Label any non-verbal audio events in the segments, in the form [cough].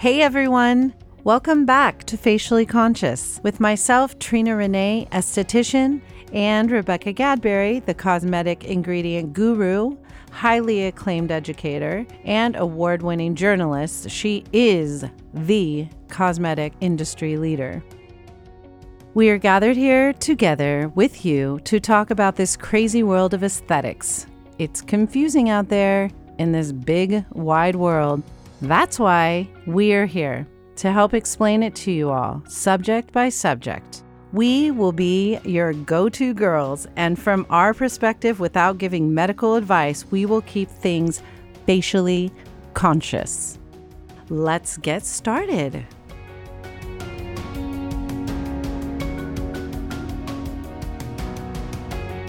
Hey everyone! Welcome back to Facially Conscious with myself, Trina Renee, esthetician, and Rebecca Gadberry, the cosmetic ingredient guru, highly acclaimed educator, and award winning journalist. She is the cosmetic industry leader. We are gathered here together with you to talk about this crazy world of aesthetics. It's confusing out there in this big, wide world. That's why we're here to help explain it to you all, subject by subject. We will be your go to girls, and from our perspective, without giving medical advice, we will keep things facially conscious. Let's get started.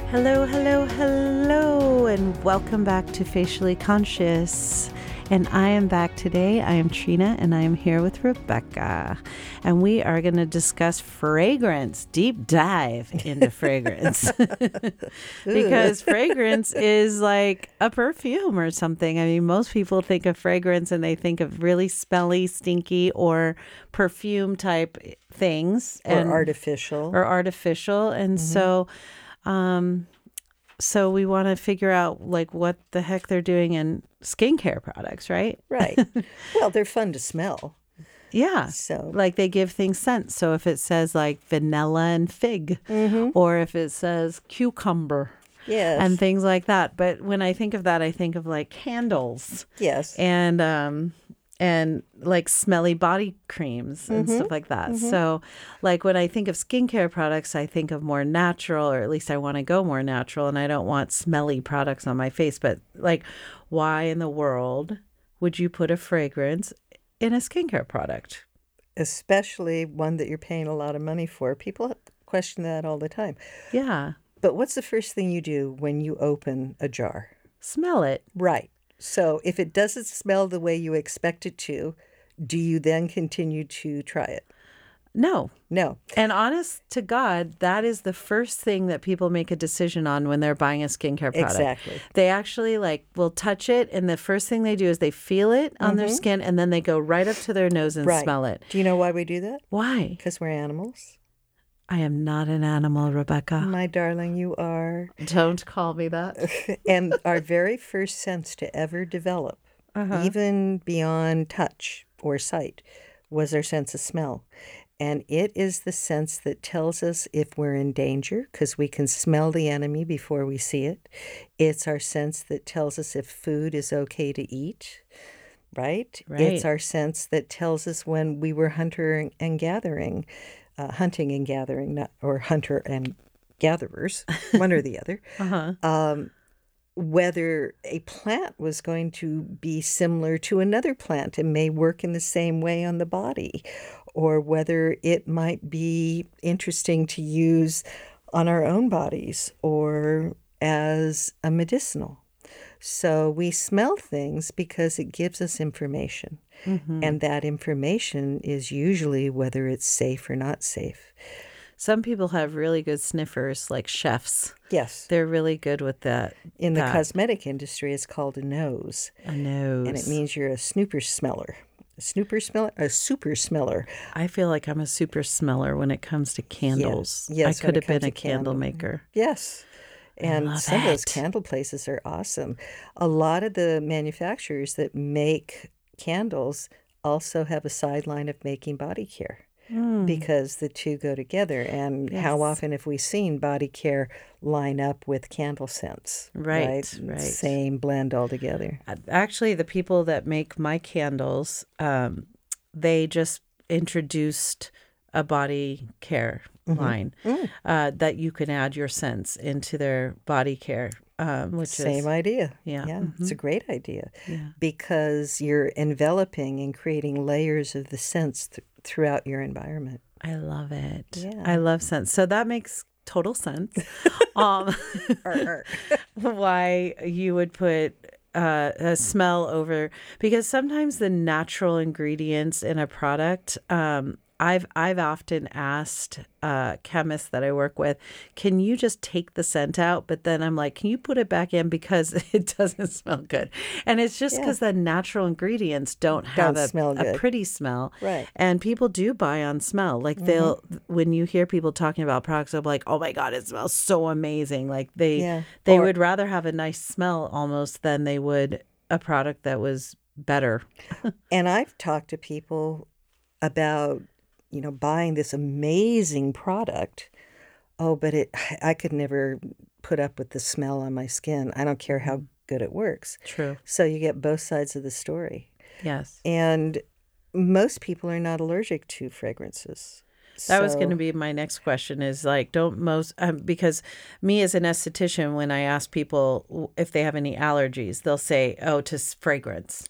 Hello, hello, hello, and welcome back to Facially Conscious. And I am back today. I am Trina and I am here with Rebecca. And we are going to discuss fragrance, deep dive into [laughs] fragrance. [laughs] because fragrance is like a perfume or something. I mean, most people think of fragrance and they think of really smelly, stinky, or perfume type things. or and, artificial. Or artificial. And so, um, so we want to figure out like what the heck they're doing in skincare products, right? right. [laughs] well, they're fun to smell. Yeah. So, Like they give things scent. So if it says like vanilla and fig, or if it says cucumber yes. and things like that. But when I think of that, I think of like candles yes. and um and like smelly body creams and Mm-hmm. stuff like that. So like when I think of skincare products, I think of more natural or at least I want to go more natural and I don't want smelly products on my face, but like why in the world would you put a fragrance in a skincare product? Especially one that you're paying a lot of money for. People question that all the time. Yeah. But what's the first thing you do when you open a jar? Smell it. Right. So, if it doesn't smell the way you expect it to, do you then continue to try it? No. No. And honest to God, that is the first thing that people make a decision on when they're buying a skincare product. Exactly. They actually like will touch it and the first thing they do is they feel it on their skin and then they go right up to their nose and Mm-hmm. Right. smell it. Do you know why we do that? Why? Because we're animals. I am not an animal, Rebecca. My darling, you are. Don't call me that. [laughs] and our very first sense to ever develop, uh-huh. even beyond touch or sight, was our sense of smell. And it is the sense that tells us if we're in danger because we can smell the enemy before we see it. It's our sense that tells us if food is okay to eat, right? Right. It's our sense that tells us when we were hunter and gathering, uh, hunting and gathering, not, or hunter and gatherers, one or the other [laughs] Uh-huh. whether a plant was going to be similar to another plant and may work in the same way on the body, or whether it might be interesting to use on our own bodies or as a medicinal. So we smell things because it gives us information. Mm-hmm. And that information is usually whether it's safe or not safe. Some people have really good sniffers like chefs. Yes. They're really good with that. In the that. cosmetic industry, it's called a nose. A nose. and it means you're a snooper smeller. A snooper smeller, a super smeller. I feel like I'm a super smeller when it comes to candles. Yes, I could have been a candle candle- maker. Yes. And some of those candle places are awesome. A lot of the manufacturers that make candles also have a sideline of making body care because the two go together. And how Hmm. Often have we seen body care line up with candle scents? Right, right. Same blend all together. Actually, the people that make my candles, um, they just introduced a body care Mm-hmm. line Mm. uh, that you can add your scents into their body care, um, which Same is idea. yeah, Yeah, it's a great idea yeah. because you're enveloping and creating layers of the scents th- throughout your environment. I love it. Yeah. I love scents. So that makes total sense. [laughs] um, [laughs] why you would put uh, a smell over because sometimes the natural ingredients in a product um, I've I've often asked uh, chemists that I work with, can you just take the scent out? But then I'm like, can you put it back in because [laughs] it doesn't smell good? And it's just Yeah. because the natural ingredients don't have Don't a, smell a pretty smell. Right. And people do buy on smell. Like they'll when you hear people talking about products, they'll like, oh my god, it smells so amazing. Like they Yeah. they Or- would rather have a nice smell almost than they would a product that was better. [laughs] And I've talked to people about, you know, buying this amazing product. Oh, but it I could never put up with the smell on my skin. I don't care how good it works. True. So you get both sides of the story. Yes. And most people are not allergic to fragrances. That was going to be my next question is like, don't most, um, because me as an esthetician, when I ask people if they have any allergies, they'll say, oh, to fragrance.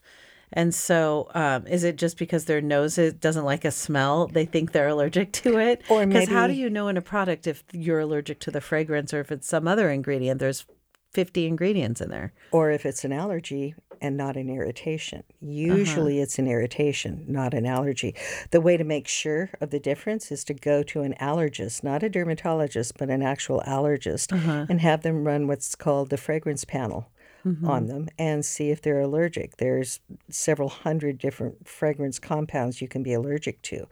And so, um, is it just because their nose doesn't like a smell? They think they're allergic to it? Or Because how do you know in a product if you're allergic to the fragrance or if it's some other ingredient? There's 50 ingredients in there. or if it's an allergy and not an irritation. Usually it's an irritation, not an allergy. The way to make sure of the difference is to go to an allergist, not a dermatologist, but an actual allergist, and have them run what's called the fragrance panel. On mm-hmm. them and see if they're allergic. There's several hundred different fragrance compounds you can be allergic to.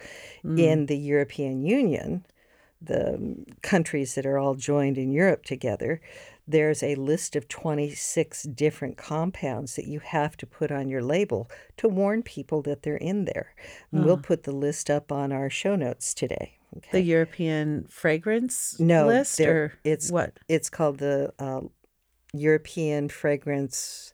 Mm. In the European Union, the countries that are all joined in Europe together, there's a list of 26 different compounds that you have to put on your label to warn people that they're in there. And We'll ah. put the list up on our show notes today. Okay. The European fragrance No, list or it's what? It's called the uh, European Fragrance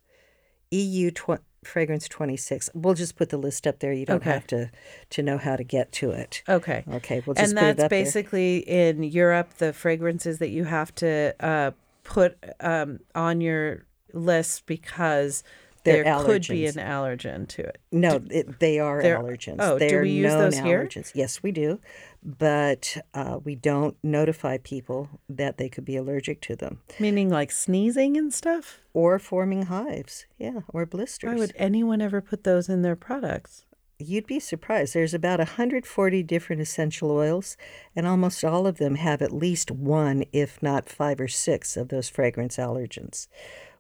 EU tw- Fragrance 26. We'll just put the list up there. You don't Okay. have to to know how to get to it. Okay. Okay, we'll just and that's up there. basically in Europe the fragrances that you have to uh, put um, on your list because They're there could be an allergen to it. No, it, they are allergens. oh, do They're we use those here? allergens. Yes, we do, but uh, we don't notify people that they could be allergic to them Meaning like sneezing and stuff. or forming hives. Yeah, or blisters. Why would anyone ever put those in their products? You'd be surprised. There's about 140 different essential oils, and almost all of them have at least one, if not five or six, of those fragrance allergens,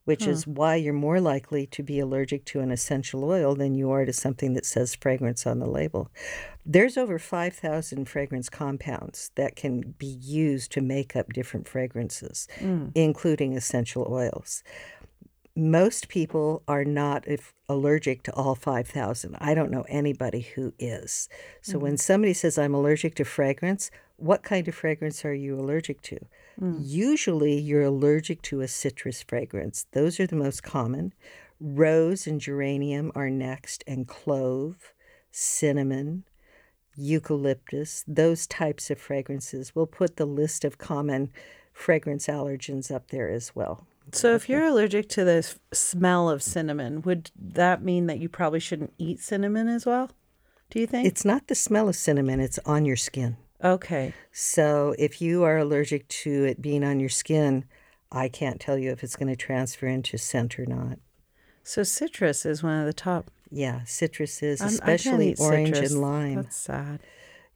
which hmm. is why you're more likely to be allergic to an essential oil than you are to something that says fragrance on the label. There's over 5,000 fragrance compounds that can be used to make up different fragrances, hmm. including essential oils. Most people are not if allergic to all 5000 i don't know anybody who is. So when hmm. somebody says i'm allergic to fragrance what kind of fragrance are you allergic to Hmm. usually you're allergic to a citrus fragrance those are the most common rose and geranium are next and clove cinnamon eucalyptus those types of fragrances we'll put the list of common fragrance allergens up there as well So if you're allergic to the smell of cinnamon, would that mean that you probably shouldn't eat cinnamon as well? Do you think? It's not the smell of cinnamon, it's on your skin. Okay. So if you are allergic to it being on your skin, I can't tell you if it's going to transfer into scent or not. So citrus is one of the top. Yeah, citrus is, I'm- especially orange citrus. and lime. That's sad.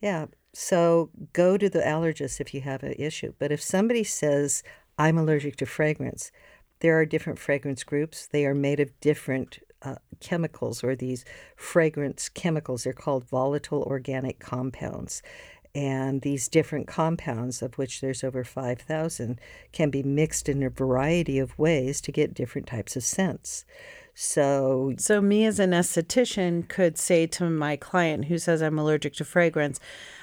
Yeah. So go to the allergist if you have an issue. But if somebody says, I'm allergic to fragrance, there are different fragrance groups. They are made of different uh, chemicals or these fragrance chemicals. They're called volatile organic compounds. And these different compounds, of which there's over 5,000, can be mixed in a variety of ways to get different types of scents. So So me as an esthetician could say to my client who says I'm allergic to fragrance,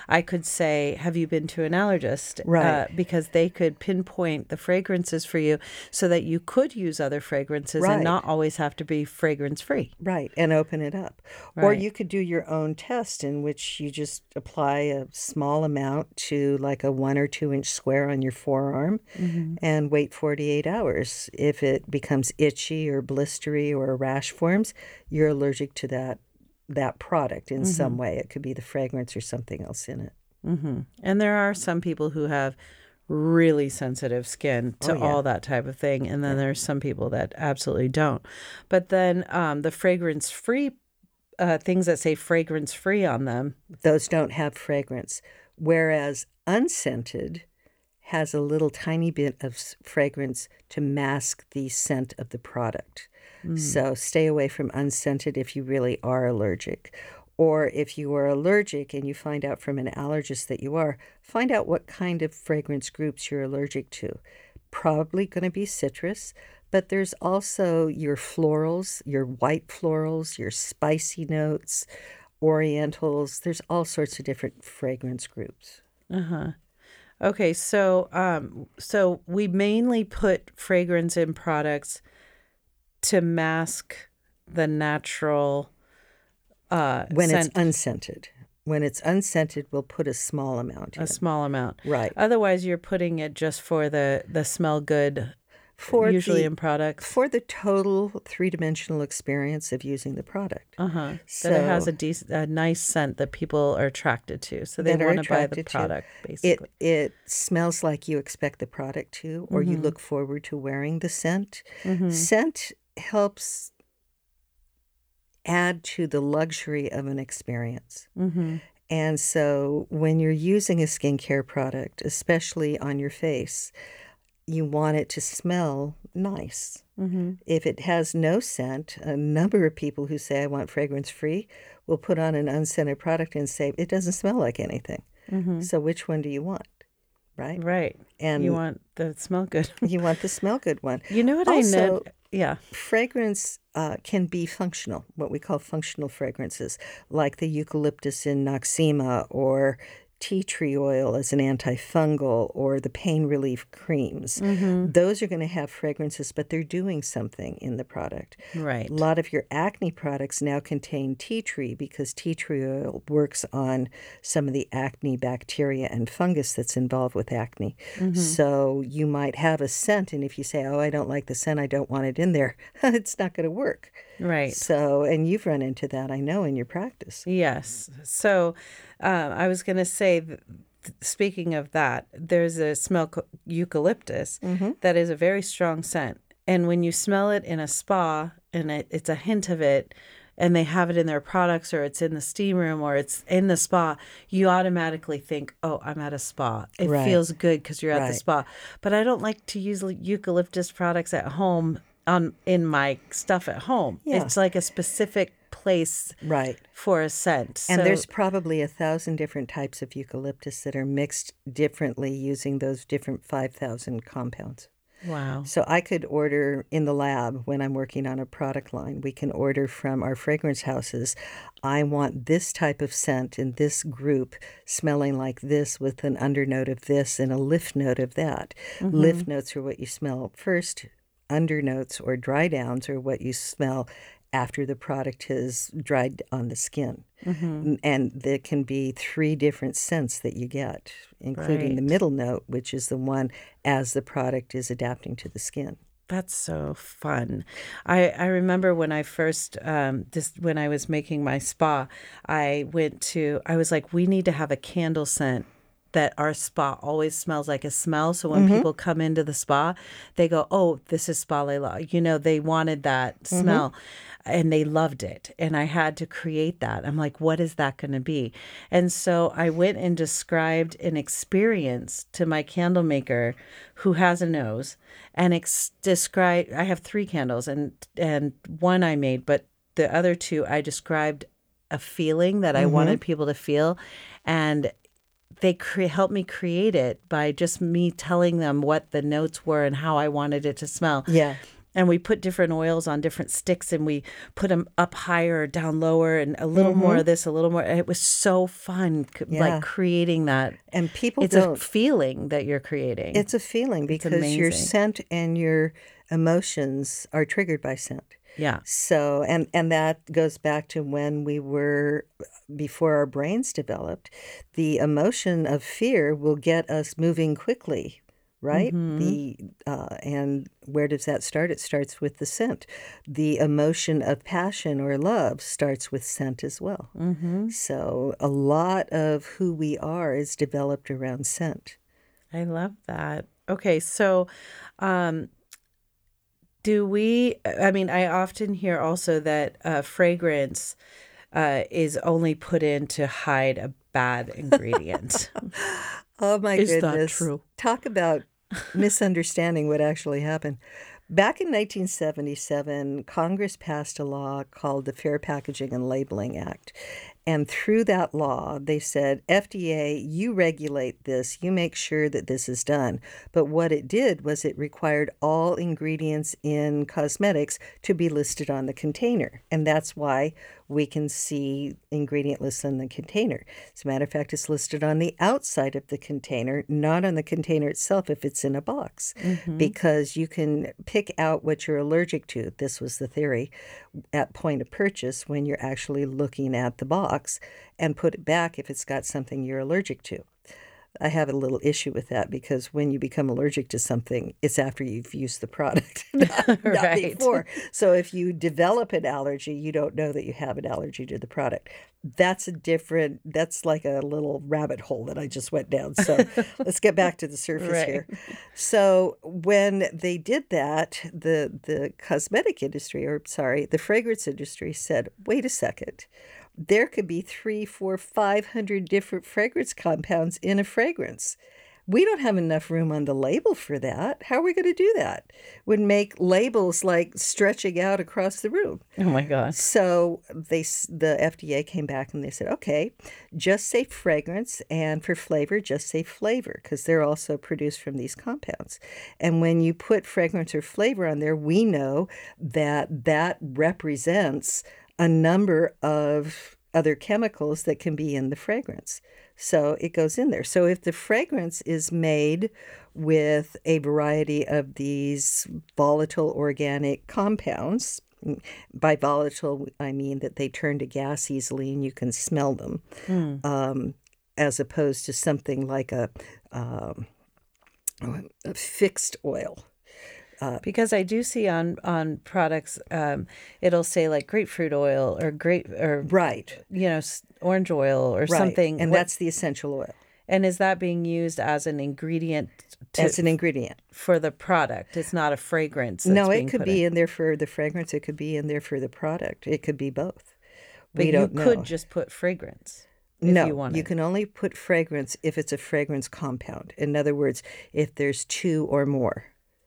I could say, "Have you been to an allergist?" Right. Uh, because they could pinpoint the fragrances for you, so that you could use other fragrances Right. and not always have to be fragrance free. Right, and open it up. Or you could do your own test in which you just apply a small amount to like a one or two inch square on your forearm and wait 48 hours. If it becomes itchy or blistery or a rash forms, you're allergic to that that product in some way. It could be the fragrance or something else in it. hmm And there are some people who have really sensitive skin to Oh, yeah. all that type of thing, and then there's some people that absolutely don't. But then um, the fragrance free uh, things that say fragrance free on them. Those don't have fragrance. Whereas unscented has a little tiny bit of fragrance to mask the scent of the product. So stay away from unscented if you really are allergic. Or if you are allergic and you find out from an allergist that you are, find out what kind of fragrance groups you're allergic to. Probably going to be citrus, but there's also your florals, your white florals, your spicy notes, orientals. There's all sorts of different fragrance groups. Uh huh. Okay, so um, so we mainly put fragrance in products to mask the natural uh, When scent, it's unscented. When it's unscented, we'll put a small amount in. a small amount. Right. Otherwise, you're putting it just for the the smell good. For usually the, in products. for the total three-dimensional experience of using the product. Uh huh. that it has a decent, a nice scent that people are attracted to, so they want to buy the attracted to. product. It Basically, it smells like you expect the product to, or Mm-hmm. you look forward to wearing the scent. Scent helps add to the luxury of an experience. mm-hmm. And so when you're using a skincare product, especially on your face, you want it to smell nice. Mm-hmm. If it has no scent, a number of people who say, I want fragrance free, will put on an unscented product and say, it doesn't smell like anything. So which one do you want? Right? right. And you want the smell good. [laughs] you want the smell good one. you know what I know? Yeah. Fragrance uh, can be functional, what we call functional fragrances, like the eucalyptus in Noxzema or tea tree oil as an antifungal or the pain relief creams. Mm-hmm. Those are going to have fragrances, but they're doing something in the product. Right. A lot of your acne products now contain tea tree because tea tree oil works on some of the acne bacteria and fungus that's involved with acne. So you might have a scent, and if you say, Oh, I don't like the scent, I don't want it in there, [laughs] it's not going to work. Right. So, and you've run into that, I know, in your practice. Yes. So um, I was going to say, speaking of that, there's a smell eucalyptus that is a very strong scent. And when you smell it in a spa and it, it's a hint of it, and they have it in their products or it's in the steam room or it's in the spa, you automatically think, oh, I'm at a spa. It Right. feels good because you're at the spa. But I don't like to use eucalyptus products at home on in my stuff at home. Yeah. It's like a specific place Right. for a scent. And So- there's probably a thousand different types of eucalyptus that are mixed differently using those different 5,000 compounds. wow. So I could order in the lab when I'm working on a product line. We can order from our fragrance houses. I want this type of scent in this group smelling like this with an undernote of this and a lift note of that. Mm-hmm. Lift notes are what you smell first. Undernotes or dry downs are what you smell after the product has dried on the skin. N- And there can be three different scents that you get, including the middle note, which is the one as the product is adapting to the skin. That's so fun. I, I remember when I first um this when I was making my spa, I went to I was like, we need to have a candle scent that our spa always smells like a smell. So when mm-hmm. people come into the spa, they go, Oh, this is Spa Layla. You know, they wanted that mm-hmm. smell and they loved it. And I had to create that. I'm like, what is that going to be? And so I went and described an experience to my candle maker who has a nose and ex- describe I have three candles and and one I made, but the other two I described a feeling that I mm-hmm. wanted people to feel and they cre- helped me create it by just me telling them what the notes were and how I wanted it to smell. Yeah. And we put different oils on different sticks and we put them up higher, down lower, and a little mm-hmm. more of this, a little more. It was so fun, Yeah. like creating that. And people It's a don't. feeling that you're creating. it's a feeling because your scent and your emotions are triggered by scent. Yeah. So, and and that goes back to when we were before our brains developed. The emotion of fear will get us moving quickly, right? The uh, and where does that start? It starts with the scent. The emotion of passion or love starts with scent as well. Mm-hmm. So, a lot of who we are is developed around scent. I love that. Okay, so um do we I mean I often hear also that uh fragrance uh, is only put in to hide a bad ingredient. [laughs] Oh my Is that goodness. true? Talk about misunderstanding what actually happened. Back in 1977, Congress passed a law called the Fair Packaging and Labeling Act. And through that law, they said, FDA, you regulate this, you make sure that this is done. But what it did was it required all ingredients in cosmetics to be listed on the container. And that's why we can see ingredient lists on the container. As a matter of fact, it's listed on the outside of the container, not on the container itself if it's in a box, mm-hmm. because you can pick out what you're allergic to. This was the theory at point of purchase when you're actually looking at the box and put it back if it's got something you're allergic to. I have a little issue with that because when you become allergic to something, it's after you've used the product, [laughs] not, [laughs] not before. So if you develop an allergy, you don't know that you have an allergy to the product. That's a different, that's like a little rabbit hole that I just went down. So [laughs] let's get back to the surface Right. here. So when they did that, the the cosmetic industry, or sorry, the fragrance industry said, wait a second. There could be three, four, five hundred different fragrance compounds in a fragrance. We don't have enough room on the label for that. How are we going to do that? Would make labels like stretching out across the room. oh my gosh. So they the FDA came back and they said, okay, just say fragrance, and for flavor, just say flavor because they're also produced from these compounds. And when you put fragrance or flavor on there, we know that that represents a number of other chemicals that can be in the fragrance. So it goes in there. So if the fragrance is made with a variety of these volatile organic compounds, by volatile, I mean that they turn to gas easily and you can smell them, um, as opposed to something like a, um, a fixed oil. Because I do see on on products, um, it'll say like grapefruit oil or grape or Right. you know orange oil or Right. something. And What- that's the essential oil. and is that being used as an ingredient to, That's an ingredient. for the product? It's not a fragrance. that's No, it could be in. in there for the fragrance. It could be in there for the product. It could be both. But we you don't know. could just put fragrance. If no, you wanted. can only put fragrance if it's a fragrance compound. In other words, if there's two or more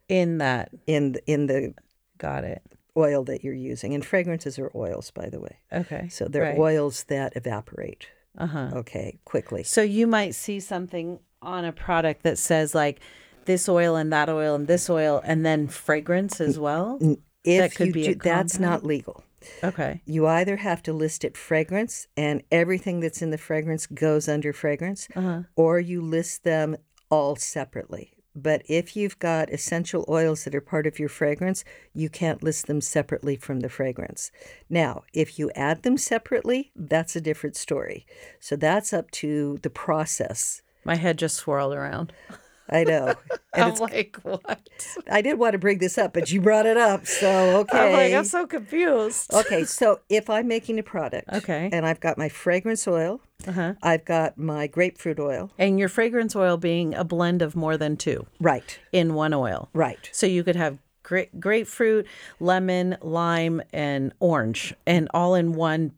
in that. in the, in the Got it. oil that you're using. And fragrances are oils, by the way. Okay. So they're right. oils that evaporate. Uh huh. Okay, quickly. So you might see something on a product that says like this oil and that oil and this oil and then fragrance as well. If that could you be do, that's not legal. Okay. You either have to list it fragrance, and everything that's in the fragrance goes under fragrance, Uh-huh. or you list them all separately. But if you've got essential oils that are part of your fragrance, you can't list them separately from the fragrance. Now, if you add them separately, that's a different story. So that's up to the process. My head just swirled around. [laughs] I know. [laughs] And I'm it's, like, what? [laughs] I didn't want to bring this up, but you brought it up. So, okay. [laughs] I'm like, I'm so confused. Okay, so if I'm making a product, Okay. and I've got my fragrance oil, Uh-huh. I've got my grapefruit oil, And your fragrance oil being a blend of more than two right, in one oil. right, So you could have gra- grapefruit, lemon, lime, and orange, and all in one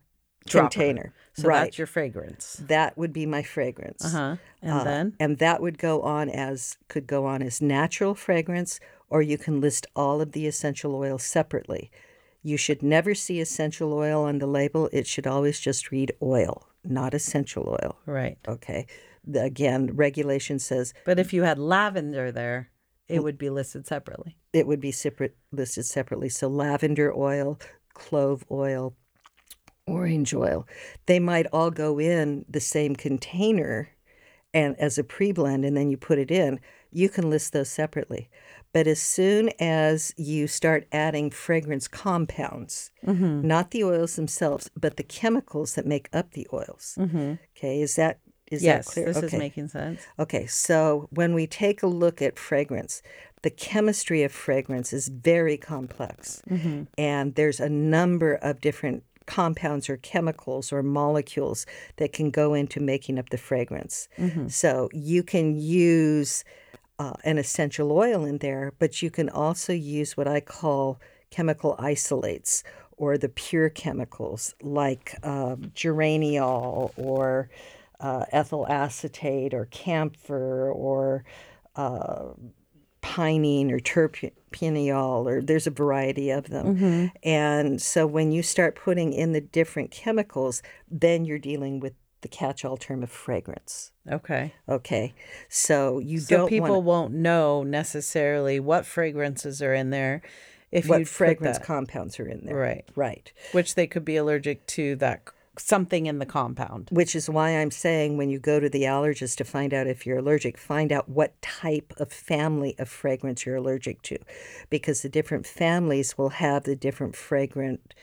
dropper. container, So right. that's your fragrance. that would be my fragrance, Uh-huh. And Uh, then and that would go on as could go on as natural fragrance, or you can list all of the essential oils separately. You should never see essential oil on the label. It should always just read oil, not essential oil. right. Okay. Again, regulation says But if you had lavender there, it would be listed separately. it would be separate listed separately. So lavender oil, clove oil, orange oil, they might all go in the same container and as a pre-blend and then you put it in. You can list those separately. But as soon as you start adding fragrance compounds, mm-hmm. not the oils themselves, but the chemicals that make up the oils. Mm-hmm. Okay, is that is yes, that clear? this is making sense. Okay, so when we take a look at fragrance, the chemistry of fragrance is very complex. Mm-hmm. And there's a number of different compounds or chemicals or molecules that can go into making up the fragrance. So you can use uh, an essential oil in there, but you can also use what I call chemical isolates or the pure chemicals like uh, geraniol or uh, ethyl acetate or camphor or uh, pinene or terpineol, or there's a variety of them. Mm-hmm. And so when you start putting in the different chemicals, then you're dealing with the catch-all term of fragrance. Okay. Okay, so you So don't people want won't know necessarily what fragrances are in there if what fragrance compounds are in there. Right. Right. which they could be allergic to that something in the compound. Which is why I'm saying when you go to the allergist to find out if you're allergic, find out what type of family of fragrance you're allergic to. Because the different families will have the different fragrant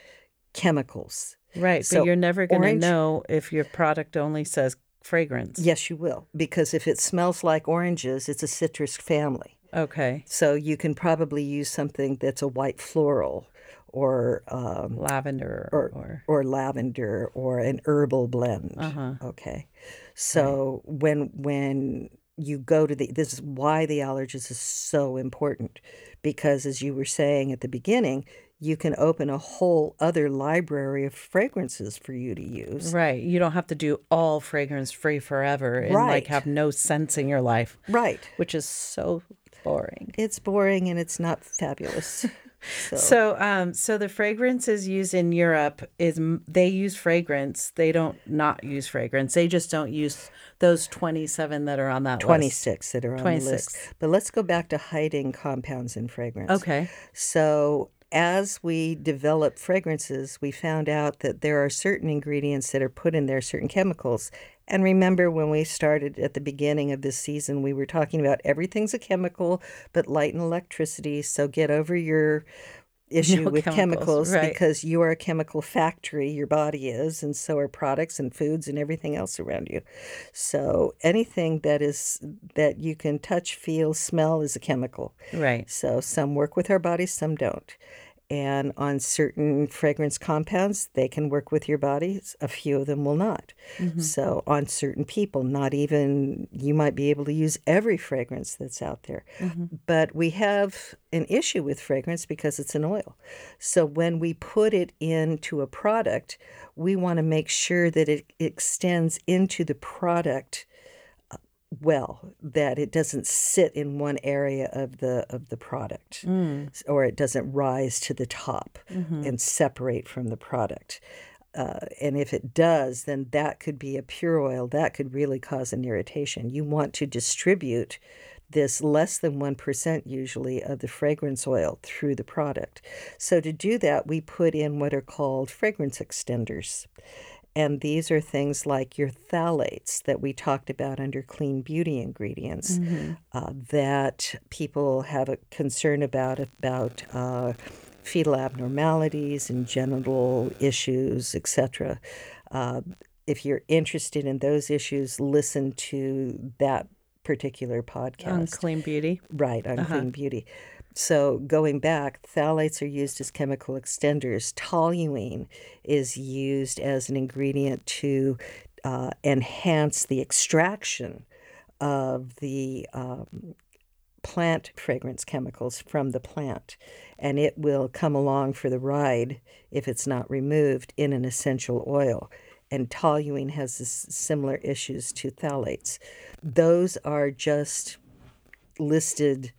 chemicals. Right, So but you're never going to know if your product only says fragrance. Yes, you will. Because if it smells like oranges, it's a citrus family. Okay. So you can probably use something that's a white floral or um, Lavender or, or, or lavender or an herbal blend. Uh-huh. Okay. So when when you go to the this is why the allergist is so important because as you were saying at the beginning, you can open a whole other library of fragrances for you to use. Right. You don't have to do all fragrance free forever and like have no sense in your life, Right. which is so boring. It's boring and it's not fabulous. [laughs] So, So, um, so the fragrances used in Europe is they use fragrance. They don't not use fragrance. They just don't use those twenty seven that are on that list. 26 that are on the 26. list. But let's go back to hiding compounds in fragrance. Okay. So, as we develop fragrances, we found out that there are certain ingredients that are put in there, certain chemicals. And remember when we started at the beginning of this season, we were talking about everything's a chemical, but light and electricity. So, get over your [laughs] issue No with chemicals, chemicals right. because you are a chemical factory, your body is, and so are products and foods and everything else around you. So, anything that is that you can touch, feel, smell is a chemical. Right. So some work with our bodies, some don't. And on certain fragrance compounds, they can work with your bodies. A few of them will not. Mm-hmm. So on certain people, not even you might be able to use every fragrance that's out there. Mm-hmm. But we have an issue with fragrance because it's an oil. So when we put it into a product, we want to make sure that it extends into the product well that it doesn't sit in one area of the of the product s- or it doesn't rise to the top and separate from the product. Uh, and if it does then that could be a pure oil that could really cause an irritation. You want to distribute this less than 1% usually of the fragrance oil through the product. So to do that we put in what are called fragrance extenders and these are things like your phthalates that we talked about under clean beauty ingredients uh, that people have a concern about about uh, fetal abnormalities and genital issues, etc. Uh, if you're interested in those issues, listen to that particular podcast. On clean beauty. Right, on clean beauty. So going back, phthalates are used as chemical extenders. Toluene is used as an ingredient to uh, enhance the extraction of the um, plant fragrance chemicals from the plant. And it will come along for the ride if it's not removed in an essential oil. And toluene has similar issues to phthalates. Those are just listed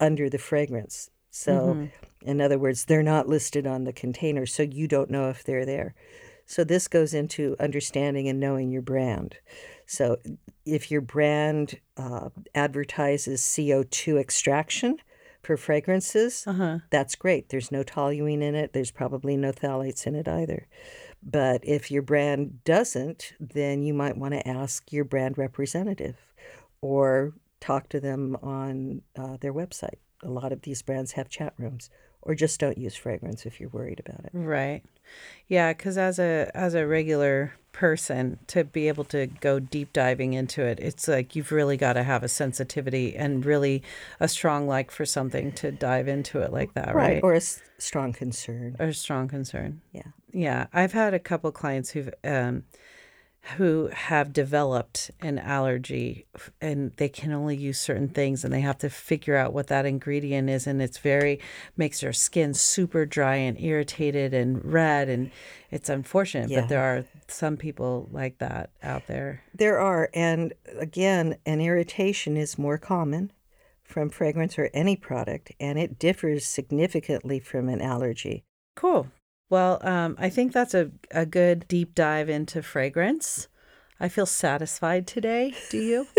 under the fragrance. So, in other words, they're not listed on the container, so you don't know if they're there. So, this goes into understanding and knowing your brand. So, if your brand uh, advertises CO2 extraction for fragrances, Uh-huh. that's great. There's no toluene in it, there's probably no phthalates in it either. But if your brand doesn't, then you might want to ask your brand representative or talk to them on uh, their website. A lot of these brands have chat rooms, or just don't use fragrance if you're worried about it. Right. Yeah, cuz as a as a regular person to be able to go deep diving into it, it's like you've really got to have a sensitivity and really a strong like for something to dive into it like that, right? Or a s- strong concern. Or a strong concern. Yeah. Yeah, I've had a couple clients who've um, who have developed an allergy and they can only use certain things and they have to figure out what that ingredient is and it's very makes their skin super dry and irritated and red and it's unfortunate Yeah. but there are some people like that out there There are, and again, an irritation is more common from fragrance or any product, and it differs significantly from an allergy. cool well um, i think that's a, a good deep dive into fragrance i feel satisfied today do you [laughs]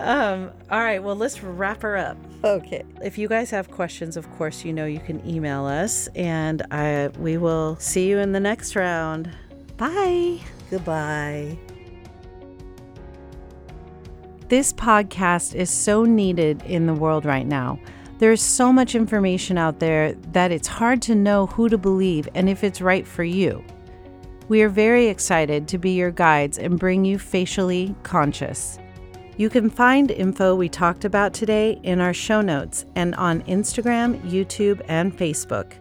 um, all right well let's wrap her up Okay. If you guys have questions, of course, you know you can email us, and I we will see you in the next round. Bye. Goodbye. This podcast is so needed in the world right now. There's so much information out there that it's hard to know who to believe and if it's right for you. We are very excited to be your guides and bring you facially conscious. You can find info we talked about today in our show notes and on Instagram, YouTube, and Facebook.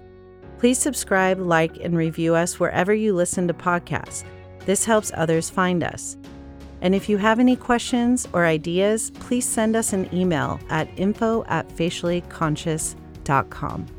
Please subscribe, like, and review us wherever you listen to podcasts. This helps others find us. And if you have any questions or ideas, please send us an email at info at faciallyconscious.com.